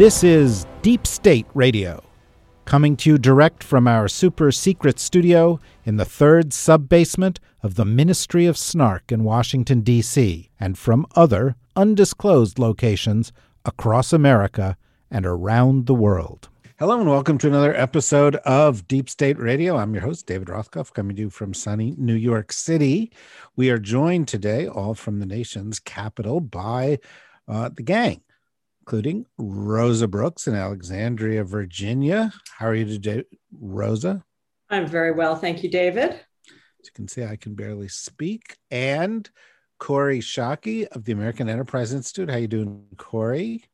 This is Deep State Radio, coming to you direct from our super secret studio in the third sub basement of the Ministry of Snark in Washington, D.C., and from other undisclosed locations across America and around the world. Hello, and welcome to another episode of Deep State Radio. I'm your host, David Rothkopf, coming to you from sunny New York City. We are joined today, all from the nation's capital, by uh, the gang including Rosa Brooks in Alexandria, Virginia. How are you today, Rosa? I'm very well. Thank you, David. As you can see, I can barely speak. And Kori Schake of the American Enterprise Institute. How are you doing, Kori?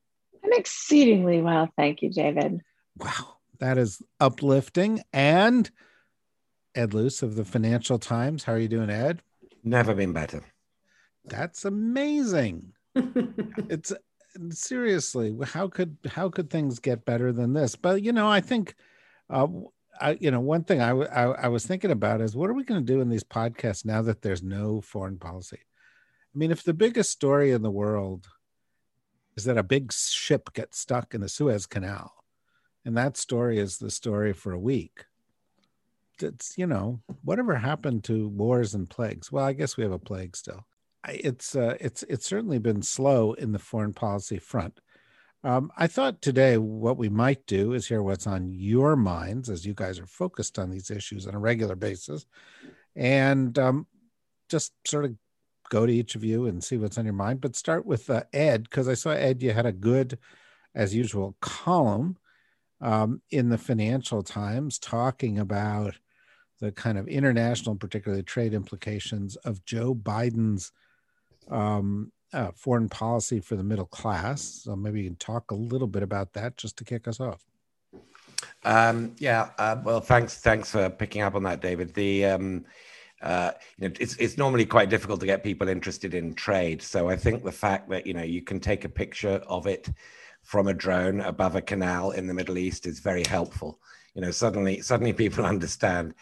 I'm exceedingly well. Thank you, David. Wow, that is uplifting. And Ed Luce of the Financial Times. How are you doing, Ed? Never been better. That's amazing. it's seriously, how could how could things get better than this? But you know, I think, uh, I you know, one thing I, I, I was thinking about is what are we going to do in these podcasts now that there's no foreign policy? I mean, if the biggest story in the world is that a big ship gets stuck in the Suez Canal, and that story is the story for a week. It's you know whatever happened to wars and plagues. Well, I guess we have a plague still it's uh, it's it's certainly been slow in the foreign policy front. Um, I thought today what we might do is hear what's on your minds as you guys are focused on these issues on a regular basis, and um, just sort of go to each of you and see what's on your mind. But start with uh, Ed because I saw Ed you had a good, as usual, column um, in the Financial Times talking about the kind of international, particularly trade implications of Joe Biden's um, uh, foreign policy for the middle class. So maybe you can talk a little bit about that just to kick us off. Um, yeah, uh, well, thanks, thanks for picking up on that, David. The um, uh, you know, it's it's normally quite difficult to get people interested in trade. So I think the fact that you know you can take a picture of it from a drone above a canal in the Middle East is very helpful. You know, suddenly suddenly people understand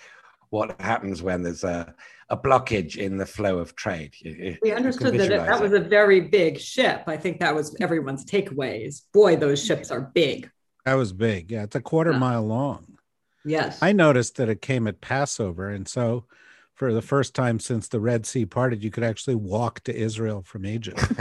what happens when there's a a blockage in the flow of trade. we understood that that was a very big ship. I think that was everyone's takeaways. Boy, those ships are big. That was big. Yeah, it's a quarter yeah. mile long. Yes. I noticed that it came at Passover. And so for the first time since the Red Sea parted, you could actually walk to Israel from Egypt.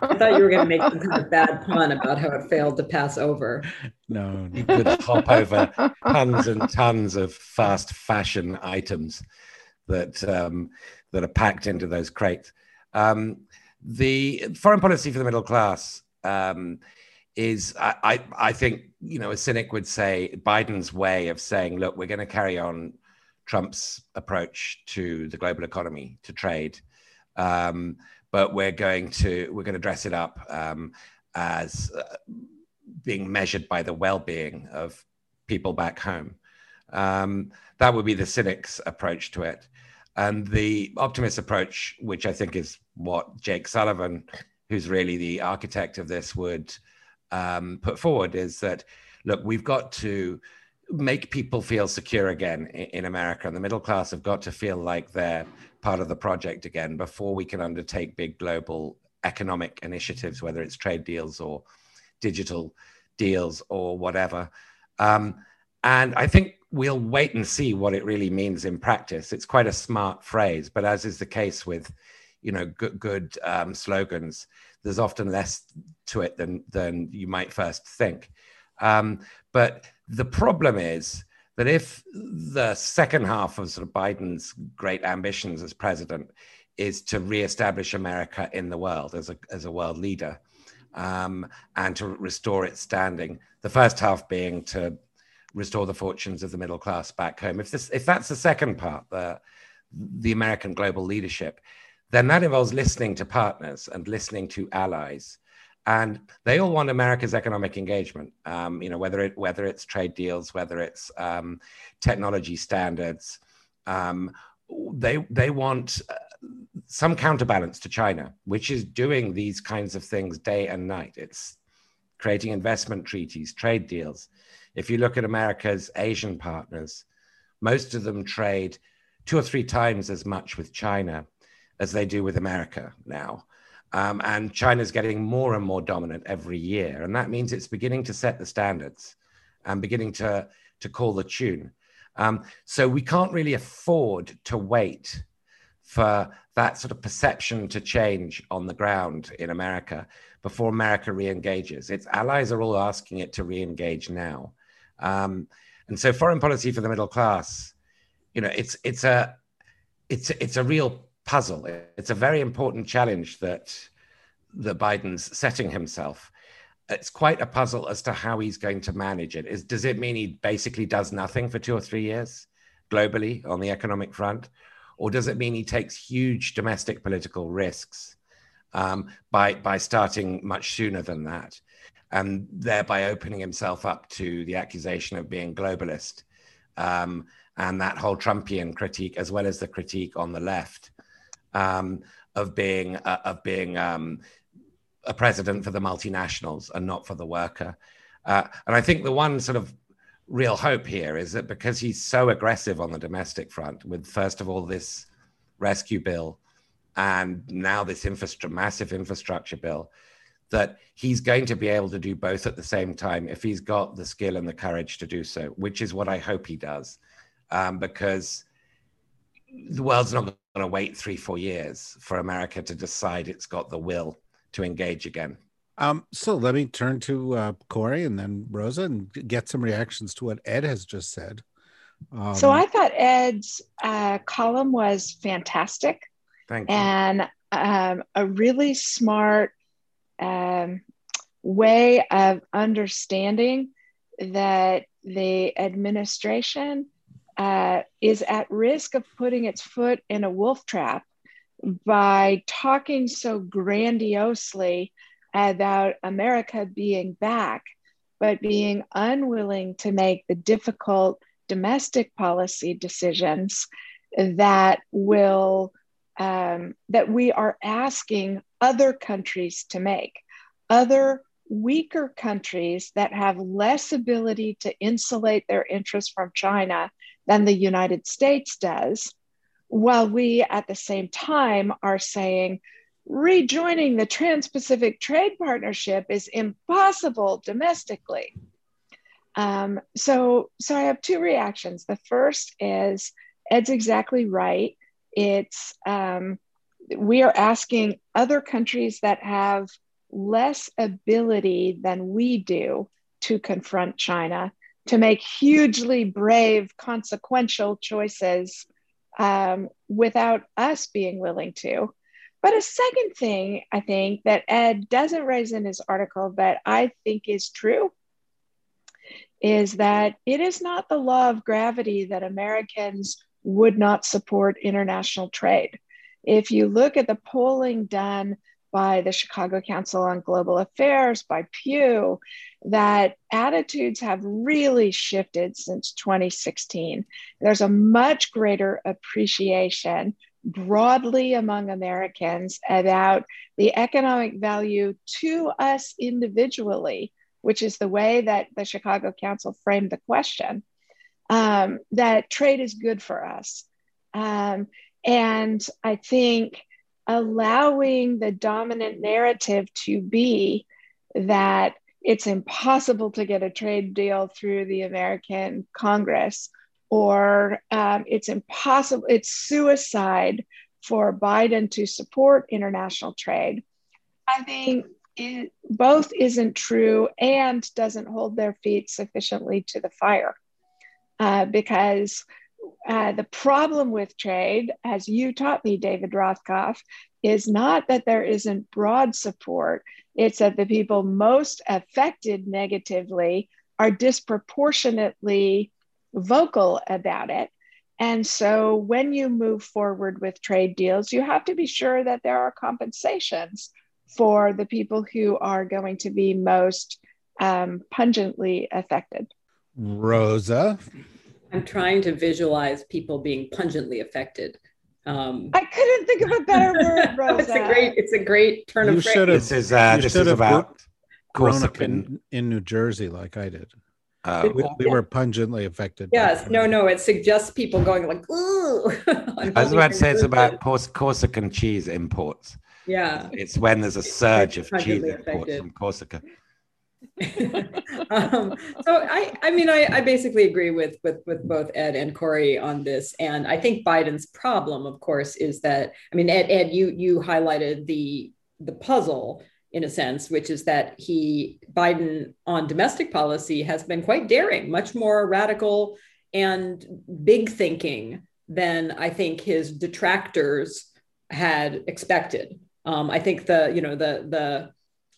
I thought you were going to make some kind of bad pun about how it failed to pass over. No, no. you could hop over tons and tons of fast fashion items that um, that are packed into those crates. Um, the foreign policy for the middle class um, is, I, I, I, think, you know, a cynic would say Biden's way of saying, look, we're going to carry on Trump's approach to the global economy, to trade, um, but we're going to we're going to dress it up um, as uh, being measured by the well-being of people back home. Um, that would be the cynic's approach to it. And the optimist approach, which I think is what Jake Sullivan, who's really the architect of this, would um, put forward, is that look, we've got to make people feel secure again in, America, and the middle class have got to feel like they're part of the project again before we can undertake big global economic initiatives, whether it's trade deals or digital deals or whatever. Um, and I think we'll wait and see what it really means in practice. It's quite a smart phrase, but as is the case with, you know, good, good um, slogans, there's often less to it than than you might first think. Um, but the problem is that if the second half of sort of Biden's great ambitions as president is to reestablish America in the world as a as a world leader. Um, and to restore its standing. The first half being to restore the fortunes of the middle class back home. If this, if that's the second part, the the American global leadership, then that involves listening to partners and listening to allies and they all want America's economic engagement. Um, you know, whether it whether it's trade deals, whether it's um, technology standards, um, they they want uh, some counterbalance to China, which is doing these kinds of things day and night. It's creating investment treaties, trade deals. If you look at America's Asian partners, most of them trade two or three times as much with China as they do with America now. Um, and China's getting more and more dominant every year. And that means it's beginning to set the standards and beginning to, to call the tune. Um, so we can't really afford to wait for that sort of perception to change on the ground in America before America re-engages. Its allies are all asking it to re-engage now. Um, and so foreign policy for the middle class, you know, it's it's a it's it's a real puzzle. It's a very important challenge that that Biden's setting himself. It's quite a puzzle as to how he's going to manage it. Is does it mean he basically does nothing for two or three years globally on the economic front, or does it mean he takes huge domestic political risks um, by by starting much sooner than that, and thereby opening himself up to the accusation of being globalist, um, and that whole Trumpian critique, as well as the critique on the left um, of being uh, of being um, a president for the multinationals and not for the worker. Uh, and I think the one sort of real hope here is that because he's so aggressive on the domestic front, with first of all this rescue bill and now this infrastructure, massive infrastructure bill, that he's going to be able to do both at the same time if he's got the skill and the courage to do so, which is what I hope he does, um, because the world's not going to wait three, four years for America to decide it's got the will to engage again. Um, so let me turn to uh, Kori and then Rosa and get some reactions to what Ed has just said. Um, so I thought Ed's uh, column was fantastic. Thank you. And um, a really smart um, way of understanding that the administration uh, is at risk of putting its foot in a wolf trap by talking so grandiosely about America being back, but being unwilling to make the difficult domestic policy decisions that will um, that we are asking other countries to make other weaker countries that have less ability to insulate their interests from china than the united states does while we at the same time are saying rejoining the Trans Pacific Trade Partnership is impossible domestically. Um, so, so I have two reactions. The first is Ed's exactly right. It's um, we are asking other countries that have less ability than we do to confront China to make hugely brave, consequential choices um, without us being willing to. But a second thing I think that Ed doesn't raise in his article that I think is true is that it is not the law of gravity that Americans would not support international trade. If you look at the polling done by the Chicago Council on Global Affairs, by Pew, that attitudes have really shifted since 2016. There's a much greater appreciation broadly among Americans about the economic value to us individually, which is the way that the Chicago Council framed the question, um, that trade is good for us. Um, and I think allowing the dominant narrative to be that it's impossible to get a trade deal through the American Congress, or um, it's impossible, it's suicide for Biden to support international trade. I think it both isn't true and doesn't hold their feet sufficiently to the fire. Uh, because uh, the problem with trade, as you taught me, David Rothkopf, is not that there isn't broad support, it's that the people most affected negatively are disproportionately vocal about it. And so when you move forward with trade deals, you have to be sure that there are compensations for the people who are going to be most um, pungently affected. Rosa. I'm trying to visualize people being pungently affected. Um, I couldn't think of a better word, Rosa. it's a great, it's a great turn you of phrase. This is uh, this is about grown up in, in New Jersey like I did. Uh, we, we, were pungently affected. Yes, no, no. It suggests people going like, "Ooh." I was about to say it's about Cors- Corsican cheese imports. Yeah, it's when there's a surge of cheese imports from Corsica. um, so I, I mean, I, I basically agree with, with with both Ed and Kori on this, and I think Biden's problem, of course, is that I mean, Ed, Ed, you you highlighted the the puzzle in a sense, which is that he Biden on domestic policy has been quite daring, much more radical and big thinking than I think his detractors had expected. Um, I think the you know the the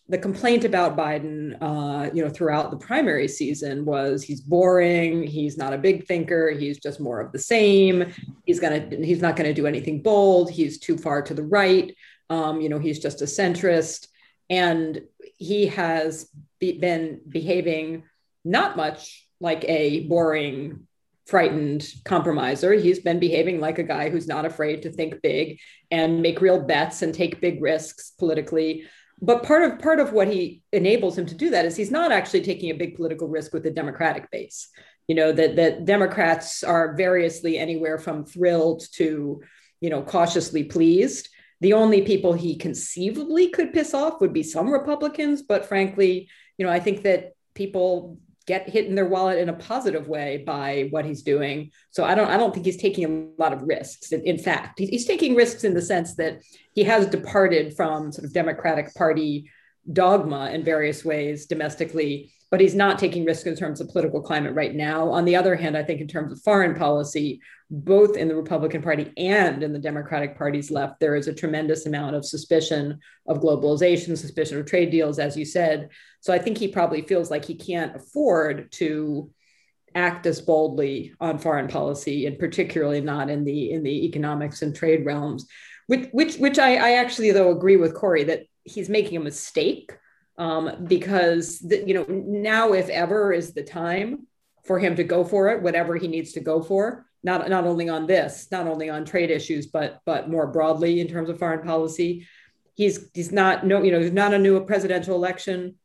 the complaint about Biden, uh, you know, throughout the primary season was he's boring. He's not a big thinker. He's just more of the same. He's gonna. He's not to do anything bold. He's too far to the right. Um, you know, he's just a centrist, and he has be, been behaving not much like a boring, frightened compromiser. He's been behaving like a guy who's not afraid to think big and make real bets and take big risks politically but part of part of what he enables him to do that is he's not actually taking a big political risk with the democratic base. You know that that democrats are variously anywhere from thrilled to you know cautiously pleased. The only people he conceivably could piss off would be some republicans but frankly you know i think that people get hit in their wallet in a positive way by what he's doing. So I don't I don't think he's taking a lot of risks. In fact, he's taking risks in the sense that he has departed from sort of Democratic Party dogma in various ways domestically, but he's not taking risks in terms of political climate right now. On the other hand, I think in terms of foreign policy, both in the Republican Party and in the Democratic Party's left, there is a tremendous amount of suspicion of globalization, suspicion of trade deals, as you said. So I think he probably feels like he can't afford to act as boldly on foreign policy, and particularly not in the in the economics and trade realms. Which which which I, I actually though agree with Kori that he's making a mistake um, because the, you know now if ever is the time for him to go for it, whatever he needs to go for not not only on this, not only on trade issues, but but more broadly in terms of foreign policy. He's he's not no you know there's not a new presidential election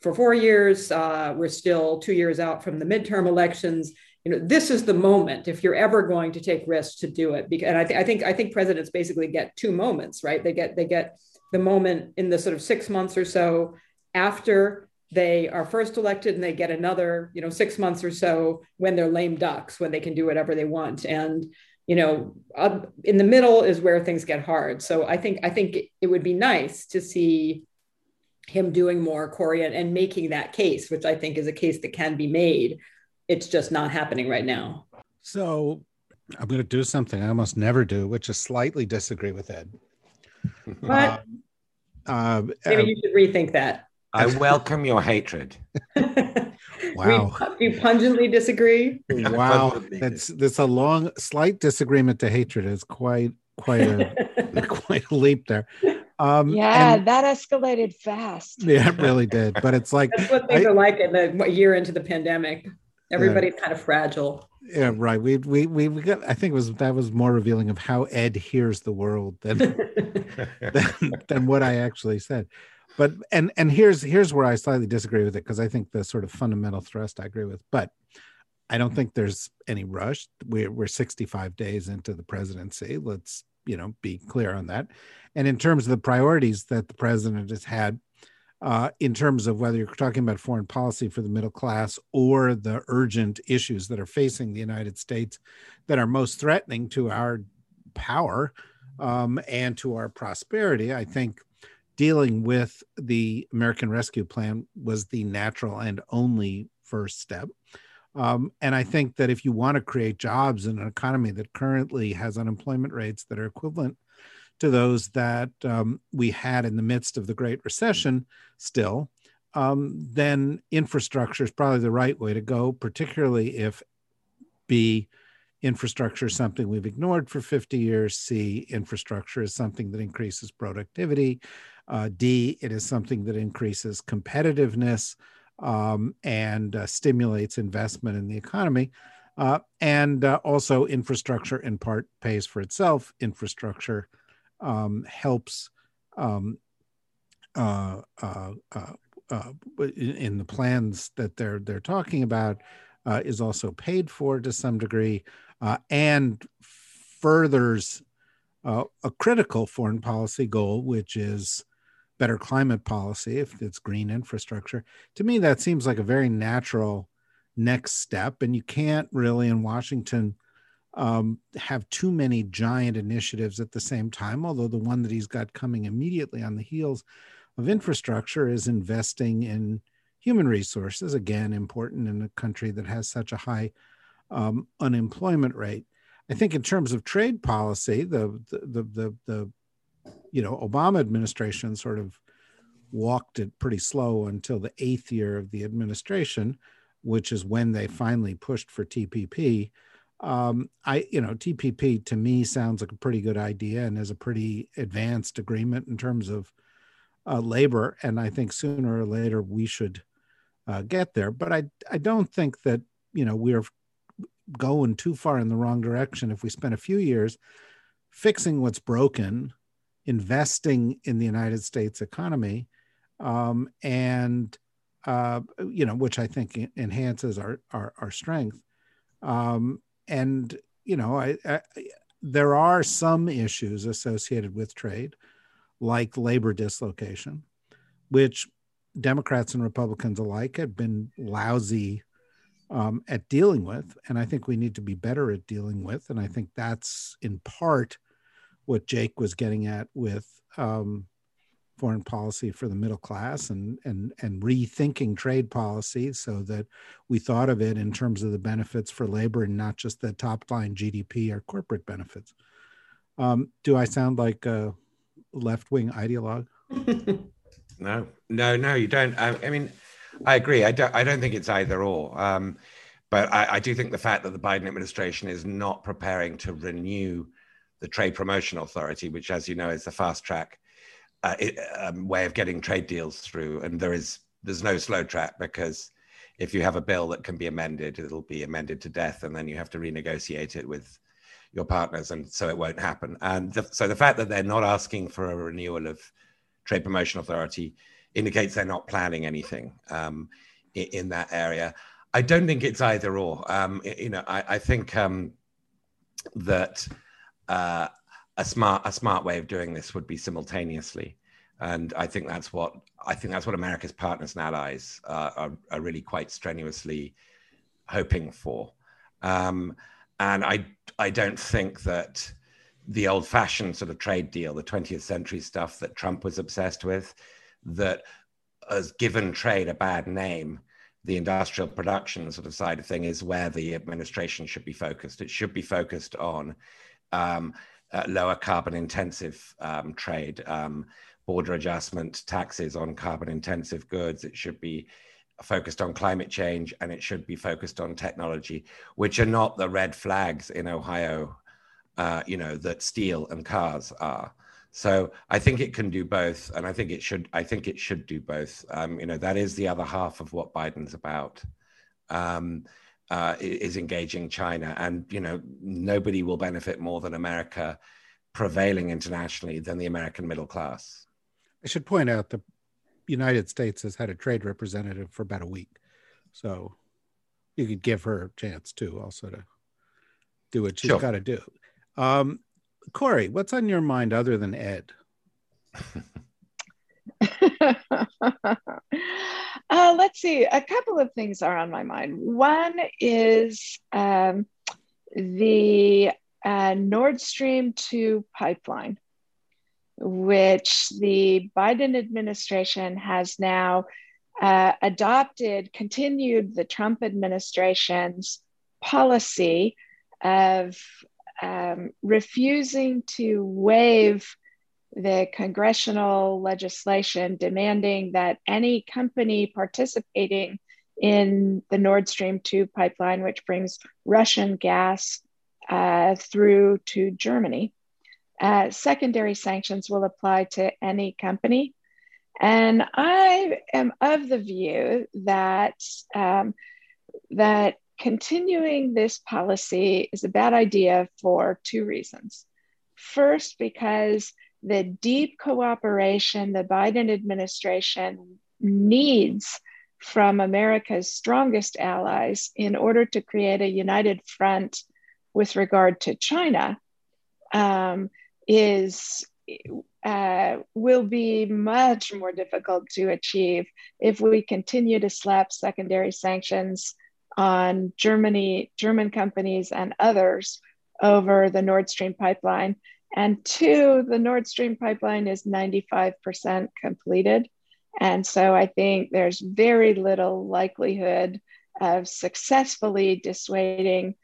for four years. Uh, we're still two years out from the midterm elections. You know this is the moment if you're ever going to take risks to do it. Because and I, th- I think I think presidents basically get two moments, right? They get they get the moment in the sort of six months or so after they are first elected and they get another you know six months or so when they're lame ducks when they can do whatever they want. And you know in the middle is where things get hard. So i think i think it would be nice to see him doing more Kori and, and making that case which i think is a case that can be made. It's just not happening right now. So i'm going to do something i almost never do which is slightly disagree with ed. But uh, maybe uh, you should rethink that I welcome your hatred. wow. We, you pungently disagree. Wow. That's that's a long slight disagreement to hatred is quite quite a quite a leap there. Um, yeah, and, that escalated fast. Yeah, it really did. But it's like that's what things I, are like in the year into the pandemic. Everybody's yeah. kind of fragile. Yeah, right. We we we got. I think it was that was more revealing of how Ed hears the world than than, than what I actually said but and and here's here's where I slightly disagree with it because I think the sort of fundamental thrust I agree with, but I don't think there's any rush. We're we're 65 days into the presidency. Let's you know be clear on that. And in terms of the priorities that the president has had, uh, in terms of whether you're talking about foreign policy for the middle class or the urgent issues that are facing the United States that are most threatening to our power um, and to our prosperity, I think dealing with the American Rescue Plan was the natural and only first step. Um, and I think that if you want to create jobs in an economy that currently has unemployment rates that are equivalent to those that um, we had in the midst of the Great Recession, still, um, then infrastructure is probably the right way to go, particularly if B infrastructure is something we've ignored for 50 years. C, infrastructure is something that increases productivity. Uh, D, it is something that increases competitiveness um, and uh, stimulates investment in the economy. Uh, and uh, also, infrastructure in part pays for itself. Infrastructure um, helps um, uh, uh, uh, in the plans that they're they're talking about is also paid for to some degree and furthers a critical foreign policy goal, which is better climate policy, if it's green infrastructure. To me, that seems like a very natural next step. And you can't really in Washington um, have too many giant initiatives at the same time. Although the one that he's got coming immediately on the heels of infrastructure is investing in human resources, again, important in a country that has such a high um, unemployment rate. I think in terms of trade policy, the, the, the, the, the you know, Obama administration sort of walked it pretty slow until the eighth year of the administration, which is when they finally pushed for TPP. Um, I, you know, TPP to me sounds like a pretty good idea and is a pretty advanced agreement in terms of uh, labor. And I think sooner or later we should uh, get there. But I, I don't think that, you know, we're going too far in the wrong direction if we spend a few years fixing what's broken investing in the United States economy, um, and uh, you know, which I think enhances our our, our strength. Um, and you know, I, I, there are some issues associated with trade, like labor dislocation, which Democrats and Republicans alike have been lousy um, at dealing with, and I think we need to be better at dealing with. And I think that's in part what Jake was getting at with um, foreign policy for the middle class and and and rethinking trade policy so that we thought of it in terms of the benefits for labor and not just the top line GDP or corporate benefits. Um, do I sound like a left wing ideologue? no, no, no, you don't. I, I, mean, I agree. I don't. I don't think it's either or. Um, but I, I do think the fact that the Biden administration is not preparing to renew the Trade Promotion Authority, which, as you know, is the fast track uh, um, way of getting trade deals through. And there is there's no slow track because if you have a bill that can be amended, it'll be amended to death, and then you have to renegotiate it with your partners, and so it won't happen. And the, so the fact that they're not asking for a renewal of Trade Promotion Authority indicates they're not planning anything um, in, in, that area. I don't think it's either or. Um, you know, I, I think um, that uh, a smart a smart way of doing this would be simultaneously. And i think that's what i think that's what america's partners and allies uh, are, are, really quite strenuously hoping for. Um, and i i don't think that the old fashioned sort of trade deal the 20th century stuff that trump was obsessed with that has given trade a bad name the industrial production sort of side of thing is where the administration should be focused. It should be focused on um, uh, lower carbon intensive um, trade, um, border adjustment, taxes on carbon intensive goods. It should be focused on climate change and it should be focused on technology, which are not the red flags in Ohio, uh, you know, that steel and cars are. So I think it can do both, and I think it should. I think it should do both. Um, you know, that is the other half of what Biden's about. Um, uh, is engaging China, and you know nobody will benefit more than America prevailing internationally than the American middle class. I should point out the United States has had a trade representative for about a week, so you could give her a chance too, also to do what she's sure. got to do. Um, Kori, what's on your mind other than Ed? Let's see, a couple of things are on my mind. One is um, the uh, Nord Stream 2 pipeline, which the Biden administration has now uh, adopted, continued the Trump administration's policy of um, refusing to waive the congressional legislation demanding that any company participating in the Nord Stream 2 pipeline, which brings Russian gas uh, through to Germany. Uh, secondary sanctions will apply to any company. And I am of the view that, um, that continuing this policy is a bad idea for two reasons. First, because the deep cooperation the Biden administration needs from America's strongest allies in order to create a united front with regard to China um, is uh, will be much more difficult to achieve if we continue to slap secondary sanctions on Germany, German companies and others over the Nord Stream pipeline. And two, the Nord Stream pipeline is 95% completed. And so I think there's very little likelihood of successfully dissuading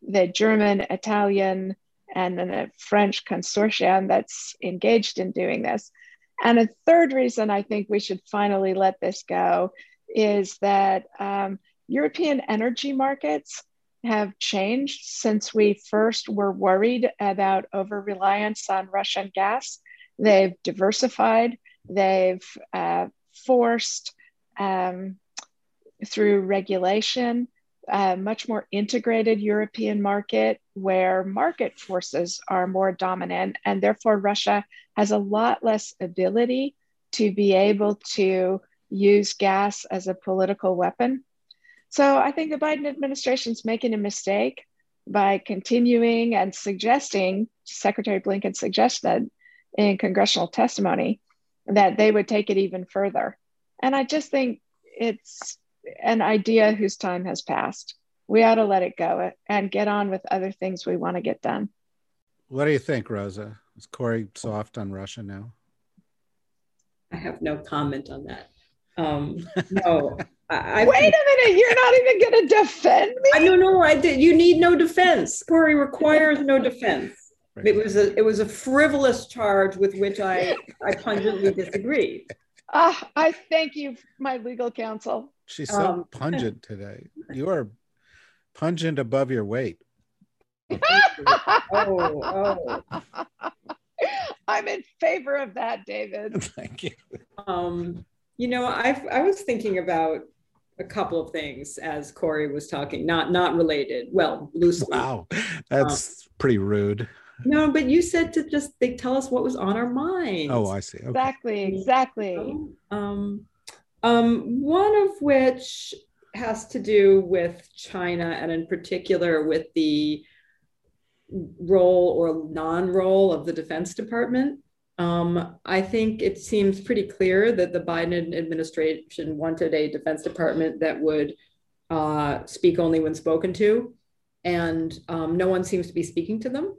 the German, Italian, and then a French consortium that's engaged in doing this. And a third reason I think we should finally let this go is that um, European energy markets have changed since we first were worried about over reliance on Russian gas. They've diversified, they've uh, forced um, through regulation a much more integrated European market where market forces are more dominant, and therefore Russia has a lot less ability to be able to use gas as a political weapon. So I think the Biden administration is making a mistake by continuing and suggesting, Secretary Blinken suggested in congressional testimony, that they would take it even further. And I just think it's an idea whose time has passed. We ought to let it go and get on with other things we want to get done. What do you think, Rosa? Is Kori soft on Russia now? I have no comment on that. Um, no, I, Wait a minute, you're not even going to defend me? I don't know. I did. You need no defense. Kori requires no defense. Right. It was a it was a frivolous charge with which I I pungently disagreed. Ah, uh, I thank you, my legal counsel. She's so um, pungent today. You are pungent above your weight. oh, oh. I'm in favor of that, David. Thank you. Um, you know, I I was thinking about a couple of things as Kori was talking, not not related. Well, loosely. Wow, that's um, pretty rude. No, but you said to just they tell us what was on our minds. Oh, I see. Okay. Exactly, exactly. Um, um, one of which has to do with China, and in particular with the role or non-role of the Defense Department. Um, I think it seems pretty clear that the Biden administration wanted a Defense Department that would uh, speak only when spoken to, and um, no one seems to be speaking to them.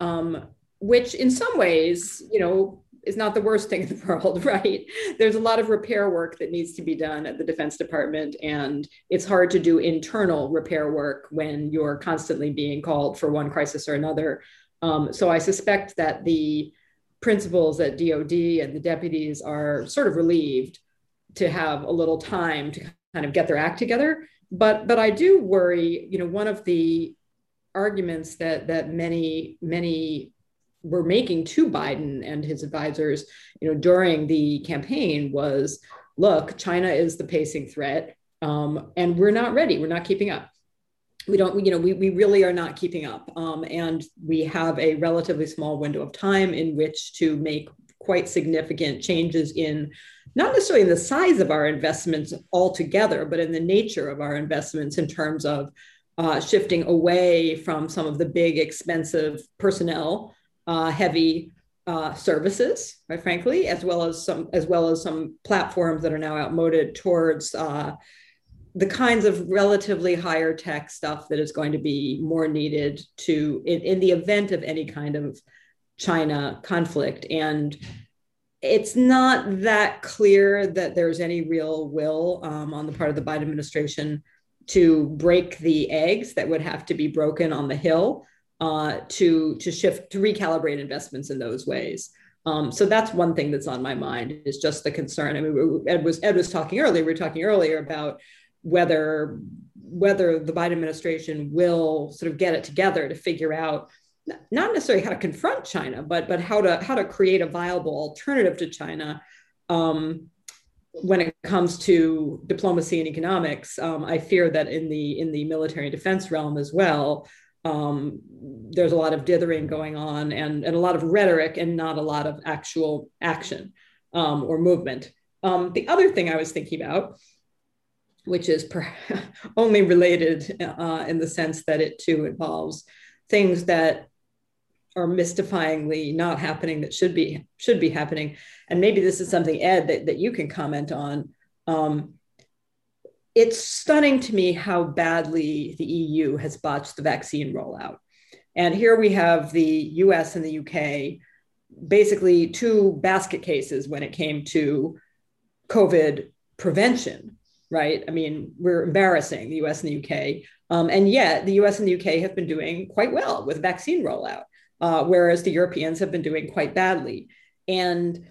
Um, which, in some ways, you know, is not the worst thing in the world, right? There's a lot of repair work that needs to be done at the Defense Department, and it's hard to do internal repair work when you're constantly being called for one crisis or another. Um, so I suspect that the principals at DOD and the deputies are sort of relieved to have a little time to kind of get their act together. But but I do worry, you know, one of the arguments that that many many were making to Biden and his advisors, you know, during the campaign was, look, China is the pacing threat, um, and we're not ready. We're not keeping up we don't you know we, we really are not keeping up. Um, and we have a relatively small window of time in which to make quite significant changes in not necessarily in the size of our investments altogether but in the nature of our investments in terms of uh, shifting away from some of the big expensive personnel uh, heavy uh, services, right, frankly, as well as some as well as some platforms that are now outmoded towards uh, the kinds of relatively higher tech stuff that is going to be more needed to in, in the event of any kind of China conflict. And it's not that clear that there's any real will um, on the part of the Biden administration to break the eggs that would have to be broken on the Hill uh, to to shift to recalibrate investments in those ways. Um, so that's one thing that's on my mind is just the concern. I mean, Ed was Ed was talking earlier. We were talking earlier about whether whether the Biden administration will sort of get it together to figure out not necessarily how to confront China, but but how to how to create a viable alternative to China. Um, when it comes to diplomacy and economics, um, I fear that in the in the military defense realm as well, um, there's a lot of dithering going on and, and a lot of rhetoric and not a lot of actual action um, or movement. Um, the other thing I was thinking about, which is only related uh, in the sense that it too involves things that are mystifyingly not happening that should be should be happening. And maybe this is something ed that, that you can comment on. Um, it's stunning to me how badly the eu has botched the vaccine rollout. And here we have the us and the uk basically two basket cases when it came to covid prevention right i mean we're embarrassing the us and the uk um, and yet the us and the uk have been doing quite well with vaccine rollout uh, whereas the Europeans have been doing quite badly. And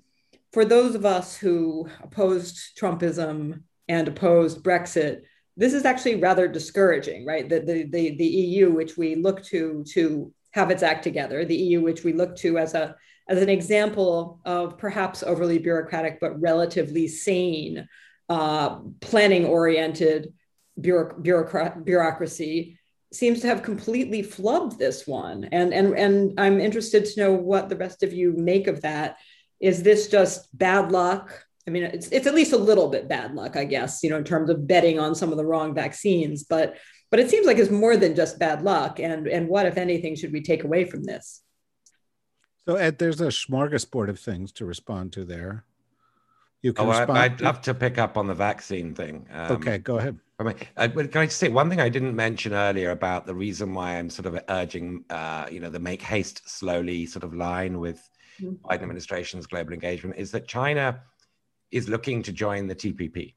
for those of us who opposed Trumpism and opposed Brexit, this is actually rather discouraging, right? The, the, the, the EU, which we look to to have its act together, the EU, which we look to as a as an example of perhaps overly bureaucratic but relatively sane, uh, planning oriented bureaucrat- bureaucracy seems to have completely flubbed this one. And, and, and I'm interested to know what the rest of you make of that. Is this just bad luck? I mean, it's, it's at least a little bit bad luck, I guess, you know, in terms of betting on some of the wrong vaccines, but, but it seems like it's more than just bad luck. And, and what, if anything, should we take away from this? So Ed, there's a smorgasbord of things to respond to there. You can oh, respond. I, would love to pick up on the vaccine thing. Um, okay, go ahead. I mean, uh, can I just say one thing I didn't mention earlier about the reason why I'm sort of urging, uh, you know, the make haste slowly sort of line with mm-hmm. Biden administration's global engagement is that China is looking to join the TPP.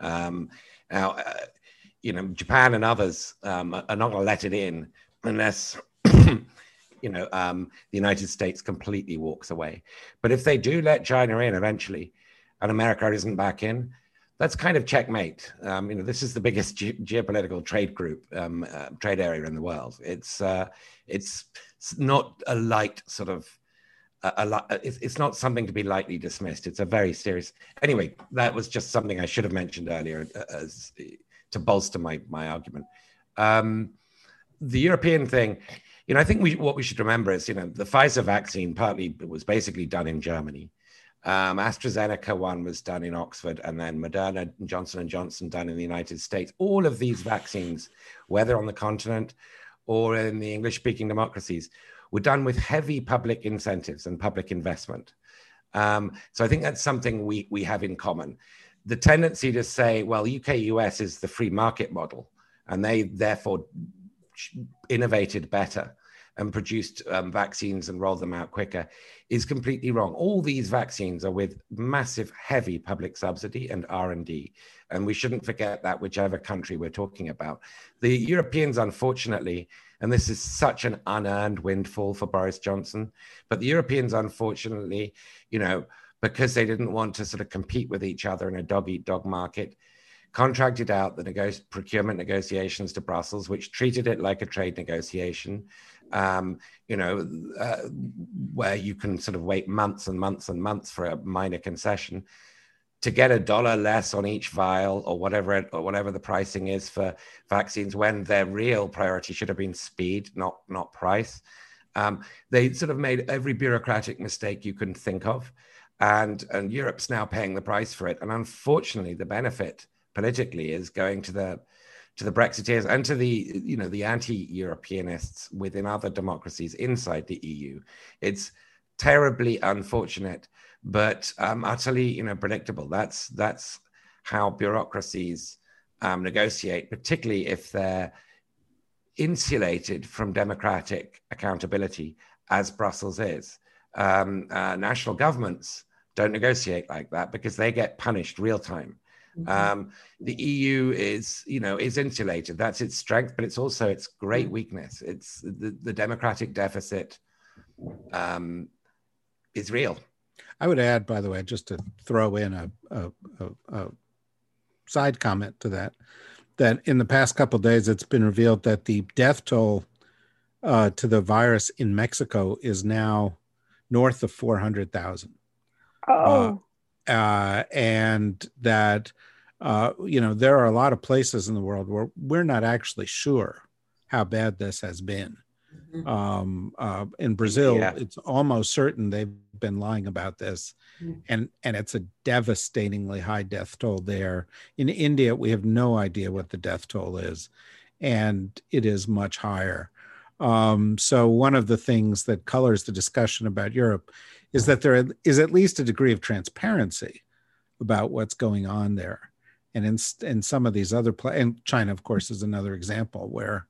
Um, now, uh, you know, Japan and others um, are not going to let it in unless, you know, um, the United States completely walks away. But if they do let China in eventually, and America isn't back in, that's kind of checkmate. Um, you know, this is the biggest ge- geopolitical trade group, um, uh, trade area in the world. It's uh, it's not a light sort of. A, a, it's, it's not something to be lightly dismissed. It's a very serious. Anyway, that was just something I should have mentioned earlier uh, as to bolster my my argument. Um, the European thing, you know, I think we what we should remember is, you know, the Pfizer vaccine partly was basically done in Germany. Um, AstraZeneca one was done in Oxford, and then Moderna and Johnson and Johnson done in the United States. All of these vaccines, whether on the continent or in the English-speaking democracies, were done with heavy public incentives and public investment. Um, so I think that's something we we have in common. The tendency to say, well, UK US is the free market model, and they therefore innovated better and produced um, vaccines and rolled them out quicker is completely wrong. All these vaccines are with massive, heavy public subsidy and R and we shouldn't forget that whichever country we're talking about. The Europeans, unfortunately, and this is such an unearned windfall for Boris Johnson, but the Europeans, unfortunately, you know, because they didn't want to sort of compete with each other in a dog eat dog market, contracted out the procurement negotiations to Brussels, which treated it like a trade negotiation um, you know, uh, where you can sort of wait months and months and months for a minor concession to get a dollar less on each vial or whatever it, or whatever the pricing is for vaccines when their real priority should have been speed not not price. Um, they sort of made every bureaucratic mistake you can think of and and Europe's now paying the price for it. And unfortunately the benefit politically is going to the to the Brexiteers and to the you know the anti-Europeanists within other democracies inside the EU. It's terribly unfortunate, but um, utterly you know predictable. That's that's how bureaucracies um, negotiate, particularly if they're insulated from democratic accountability, as Brussels is. Um, uh, national governments don't negotiate like that because they get punished real time. Mm-hmm. Um, the EU is, you know, is insulated. That's its strength, but it's also its great mm-hmm. weakness. It's the, the democratic deficit um, is real. I would add, by the way, just to throw in a, a, a, a side comment to that, that in the past couple days it's been revealed that the death toll uh, to the virus in Mexico is now north of 400,000. Oh, Uh, uh, and that, uh, you know, there are a lot of places in the world where we're not actually sure how bad this has been. Mhm. Um, uh, in Brazil, Yeah. it's almost certain they've been lying about this, Mm. and and it's a devastatingly high death toll there. In India, we have no idea what the death toll is, and it is much higher. Um, so one of the things that colors the discussion about Europe is that there is at least a degree of transparency about what's going on there, and in in some of these other pla- and China, of course, is another example where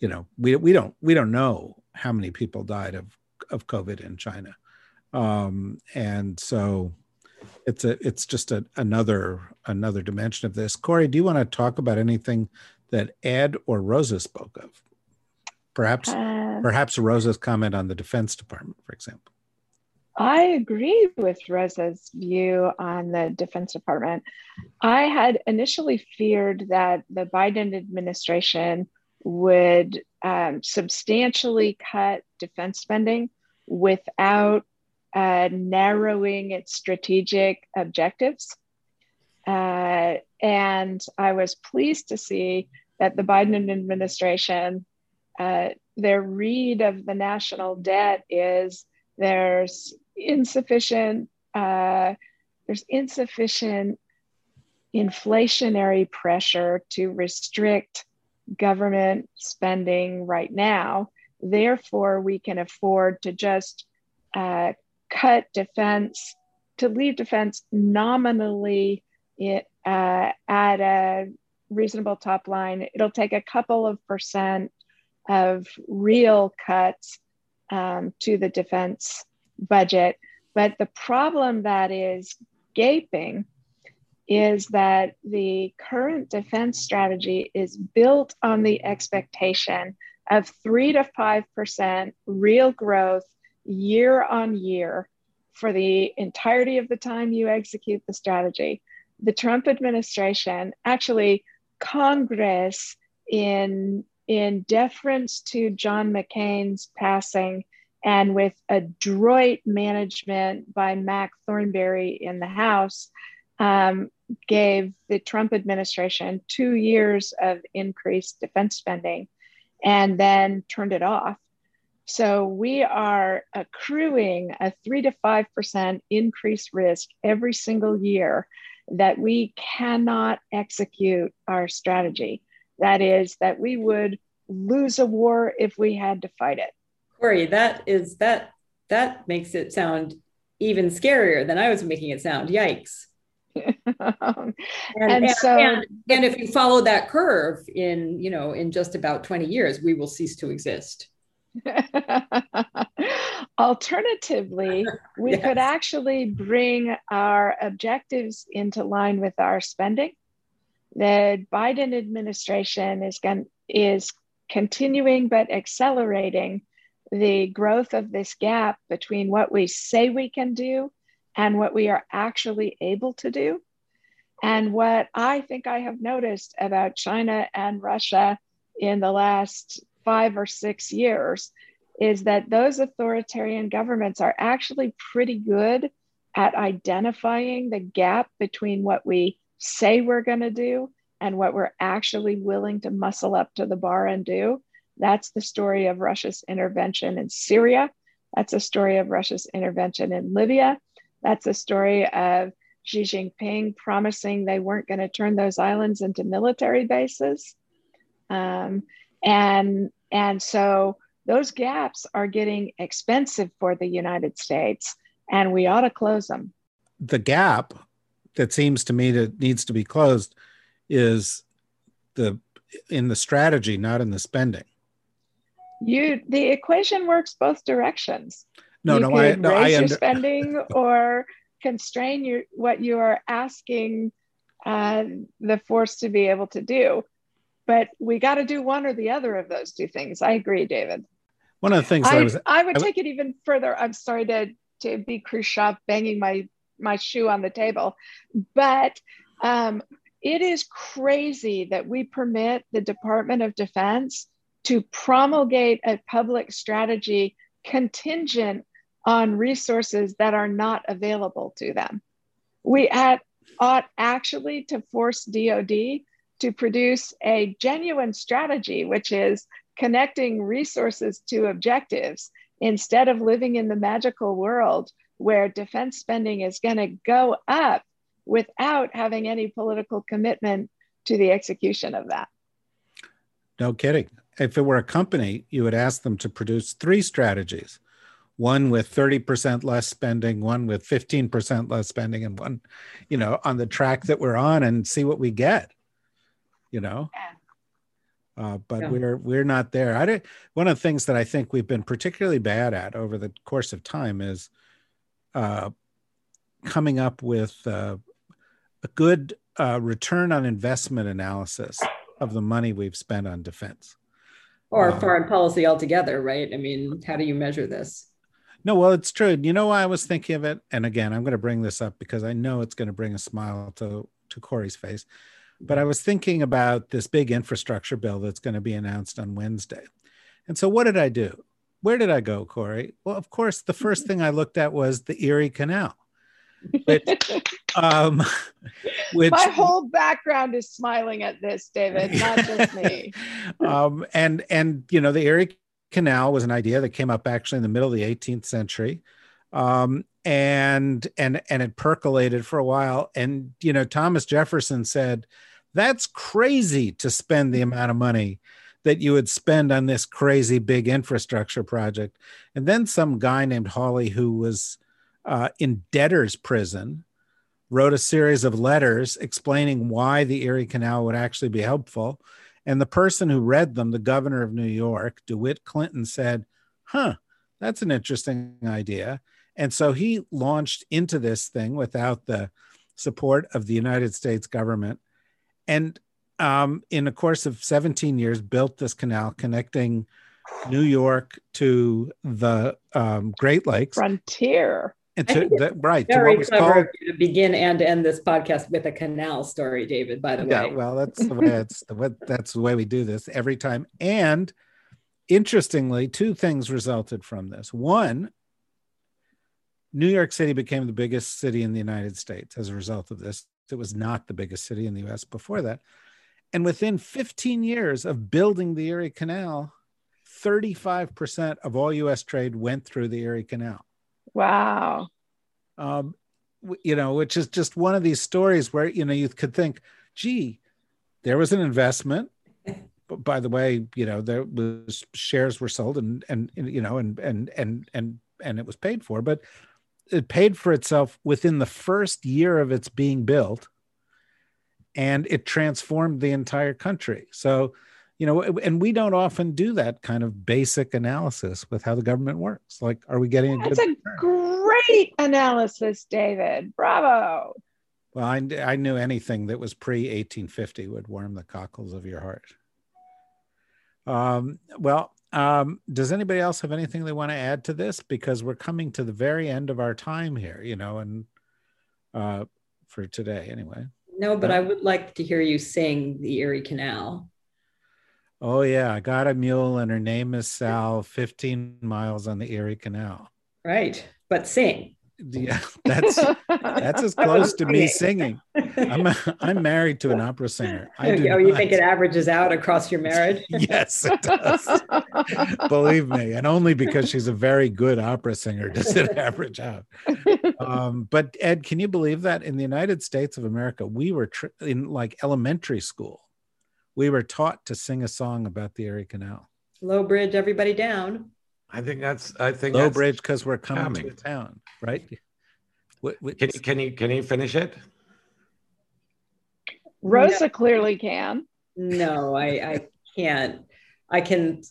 you know we we don't we don't know how many people died of of covid in china. Um and so it's a it's just a, another another dimension of this. Kori do you want to talk about anything that ed or rosa spoke of? Perhaps uh, perhaps rosa's comment on the defense department for example I agree with Rosa's view on the Defense Department. I had initially feared that the Biden administration would um, substantially cut defense spending without uh, narrowing its strategic objectives. Uh, and I was pleased to see that the Biden administration, uh, their read of the national debt is there's insufficient uh, there's insufficient inflationary pressure to restrict government spending right now. Therefore, we can afford to just uh, cut defense, to leave defense nominally it, uh, at a reasonable top line. It'll take a couple of percent of real cuts um, to the defense budget. But the problem that is gaping is that the current defense strategy is built on the expectation of three to five percent real growth year on year for the entirety of the time you execute the strategy. The Trump administration, actually, Congress, in in deference to John McCain's passing and with adroit management by Mac Thornberry in the House, um, gave the Trump administration two years of increased defense spending and then turned it off. So we are accruing a three to 5% increased risk every single year that we cannot execute our strategy. That is, that we would lose a war if we had to fight it. Kori, that is that that makes it sound even scarier than I was making it sound. Yikes. and, And, and, so, and, and if you follow that curve in, you know, in just about 20 years, we will cease to exist. alternatively, we Yes. could actually bring our objectives into line with our spending. The Biden administration is going is continuing but accelerating the growth of this gap between what we say we can do and what we are actually able to do. And what I think I have noticed about China and Russia in the last five or six years is that those authoritarian governments are actually pretty good at identifying the gap between what we say we're going to do and what we're actually willing to muscle up to the bar and do. That's the story of Russia's intervention in Syria. That's a story of Russia's intervention in Libya. That's a story of Xi Jinping promising they weren't going to turn those islands into military bases. Um, and, and so those gaps are getting expensive for the United States, and we ought to close them. The gap that seems to me that needs to be closed is the in the strategy, not in the spending. You the equation works both directions. No, you no, I no, raise I your spending or constrain your what you are asking uh, the force to be able to do. But we got to do one or the other of those two things. I agree, David. one of the things I, I was I would I- take it even further. I'm sorry to to be Khrushchev banging my my shoe on the table, but um, it is crazy that we permit the Department of Defense to promulgate a public strategy contingent on resources that are not available to them. We at, ought actually to force DoD to produce a genuine strategy, which is connecting resources to objectives instead of living in the magical world where defense spending is going to go up without having any political commitment to the execution of that. No kidding. If it were a company, you would ask them to produce three strategies one with 30% less spending, one with 15% less spending, and one, you know, on the track that we're on and see what we get, you know? Uh, but yeah. we're we're not there. I don't, one of the things that I think we've been particularly bad at over the course of time is uh, coming up with uh, a good uh, return on investment analysis of the money we've spent on defense or um, foreign policy altogether right? I mean how do you measure this? No well it's true. You know why i was thinking of it? And again i'm going to bring this up because i know it's going to bring a smile to to Kori's face. But i was thinking about this big infrastructure bill that's going to be announced on wednesday. And so what did i do? Where did i go Kori? Well of course the first thing i looked at was the erie canal which, um, which my whole background is smiling at this, David, not just me. um, and and you know the Erie Canal was an idea that came up actually in the middle of the 18th century. Um, and and and it percolated for a while and you know thomas jefferson said that's crazy to spend the amount of money that you would spend on this crazy big infrastructure project and then some guy named hawley who was uh, in debtor's prison, wrote a series of letters explaining why the Erie Canal would actually be helpful. And the person who read them, the governor of New York, DeWitt Clinton, said, Huh, that's an interesting idea. And so he launched into this thing without the support of the United States government. And um, in the course of 17 years, built this canal connecting New York to the um, Great Lakes. Frontier and to that, right very to what was clever called, to begin and end this podcast with a canal story david by the yeah, way. well that's the way it's the way, that's the way we do this every time. And interestingly two things resulted from this. One new york city became the biggest city in the united states as a result of this. It was not the biggest city in the us before that. And within 15 years of building the erie canal 35% of all us trade went through the erie canal Wow. Um, you know, which is just one of these stories where, you know, you could think, gee, there was an investment. But by the way, you know, there was shares were sold and, and, you know, and, and, and, and, and it was paid for, but it paid for itself within the first year of its being built and it transformed the entire country. So, you know and we don't often do that kind of basic analysis with how the government works. Like are we getting a that's a great analysis david. Bravo. Well I, I knew anything that was pre 1850 would warm the cockles of your heart. Um, well um, does anybody else have anything they want to add to this? Because we're coming to the very end of our time here you know and uh, for today anyway. No but uh, i would like to hear you sing the erie canal Oh yeah, I got a mule and her name is Sal, 15 miles on the Erie Canal. Right. But sing. Yeah, that's that's as close to me singing. I'm a, I'm married to an opera singer. I oh, you not. think it averages out across your marriage? yes, it does. Believe me, and only because she's a very good opera singer does it average out. Um, but Ed, can you believe that in the United States of America, we were tr- in like elementary school we were taught to sing a song about the Erie Canal. Low bridge, everybody down. I think that's. I think low bridge because we're coming to town, right? What, what, can you can you can you finish it? Rosa no. clearly can. No, I I can't. I can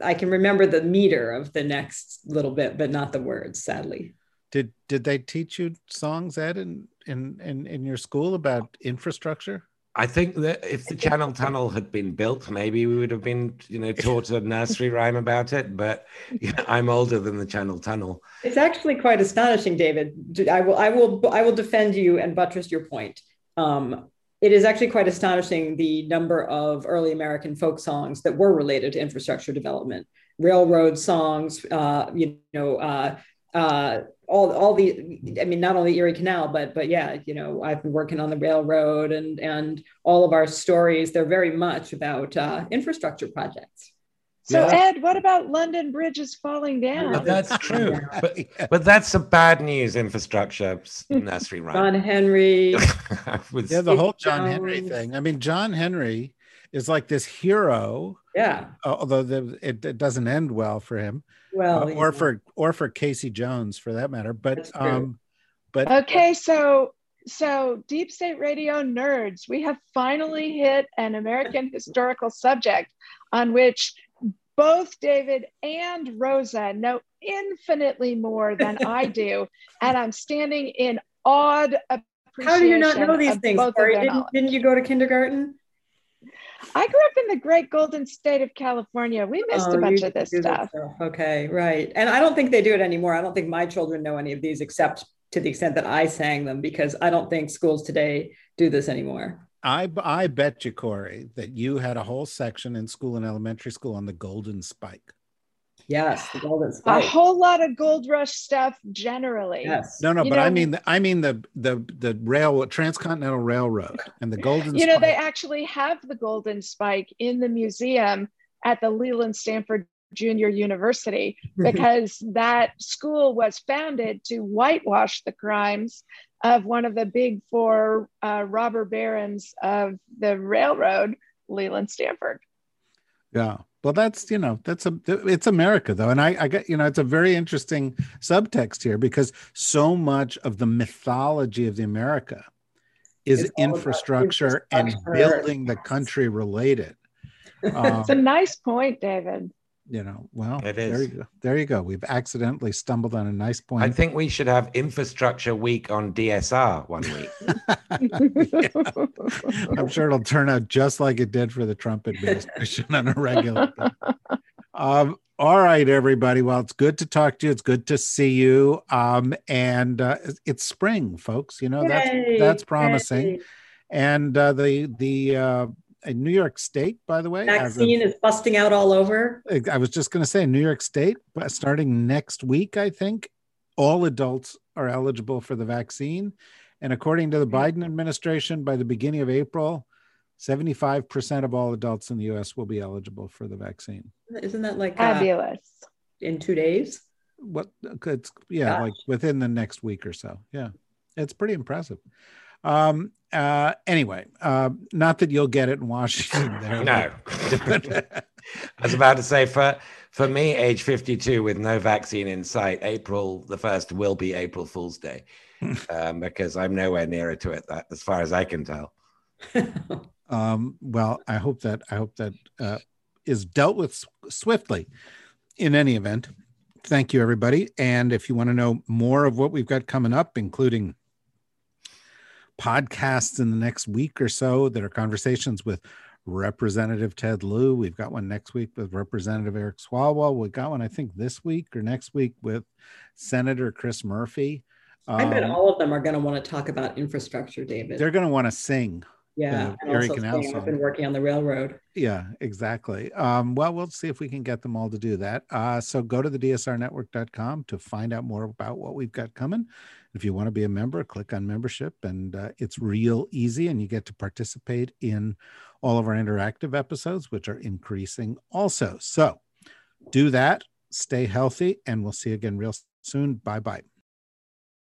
I can remember the meter of the next little bit, but not the words. Sadly. Did did they teach you songs, Ed, in in in, in your school about infrastructure? I think that if the Channel Tunnel had been built, maybe we would have been, you know, taught a nursery rhyme about it. But you know, I'm older than the Channel Tunnel. It's actually quite astonishing, David. I will, I will, I will defend you and buttress your point. Um, it is actually quite astonishing the number of early American folk songs that were related to infrastructure development, railroad songs, uh, you know, uh, uh, all all the I mean, not only Erie Canal, but but yeah, you know, I've been working on the railroad and and all of our stories. They're very much about uh, infrastructure projects. So Yeah. Ed, what about London Bridge is falling down? But that's true. But, but that's a bad news infrastructure s- nursery John. Henry. Yeah, the whole Stacey John Henry thing. I mean, John Henry is like this hero, Yeah. although the, it, it doesn't end well for him, Well, uh, or for or for Casey Jones for that matter. But um, but Okay, so so Deep State Radio nerds, we have finally hit an American historical subject on which both David and Rosa know infinitely more than I do, and I'm standing in awed appreciation. how do you not know these things? both of Kori? their Didn't, didn't you go to kindergarten? I grew up in the great golden state of California. We missed Oh, a bunch of this do that stuff. Okay, right. And I don't think they do it anymore. I don't think my children know any of these except to the extent that I sang them because I don't think schools today do this anymore. I I bet you, Kori, that you had a whole section in school and elementary school on the Golden Spike. Yes, the golden A whole lot of gold rush stuff generally. yes. No, no, You but I mean, the, I mean the the the rail transcontinental railroad and the Golden. you know they actually have the golden spike in the museum at the leland stanford junior university because that school was founded to whitewash the crimes of one of the big four uh, robber barons of the railroad leland stanford Yeah. Well, that's you know that's a it's America though, and I I get you know it's a very interesting subtext here because so much of the mythology of the America is It's all infrastructure and building the country related. Um, it's a nice point david you know, well, It there is. you go. There you go. We've accidentally stumbled on a nice point. I think we should have infrastructure week on DSR one week. I'm sure it'll turn out just like it did for the Trump administration on a regular. Um, all right, everybody. Well, it's good to talk to you. It's good to see you. Um, and uh, it's- it's spring, folks. You know that's that's promising. yay. And uh, the the uh, in New York State, by the way, as of- Vaccine is busting out all over. I was just going to say New York State, but starting next week, I think all adults are eligible for the vaccine. And according to the Biden administration, by the beginning of April, 75% of all adults in the US will be eligible for the vaccine. Isn't that like uh, fabulous in two days? What it's yeah, Gosh. like within the next week or so. Yeah. It's pretty impressive. Um uh anyway, uh not that you'll get it in Washington there. No. I was about to say for for me, age 52 with no vaccine in sight, April the first will be April Fool's Day. um, because I'm nowhere nearer to it that as far as I can tell. um, well, I hope that I hope that uh, is dealt with swiftly. In any event, thank you, everybody. And if you want to know more of what we've got coming up, including podcasts in the next week or so that are conversations with Representative Ted Lieu. We've got one next week with Representative Eric Swalwell. We got one, I think, this week or next week with Senator Chris Murphy. I bet Um, all of them are going to want to talk about infrastructure, David. they're going to want to sing yeah, the and Erie Canal I've been working on the railroad. Yeah, exactly. Um, well, we'll see if we can get them all to do that. Uh, so go to the dsrnetwork.com to find out more about what we've got coming. If you want to be a member, click on membership, and uh, it's real easy, and you get to participate in all of our interactive episodes, which are increasing also. So do that, stay healthy, and we'll see you again real soon. Bye bye.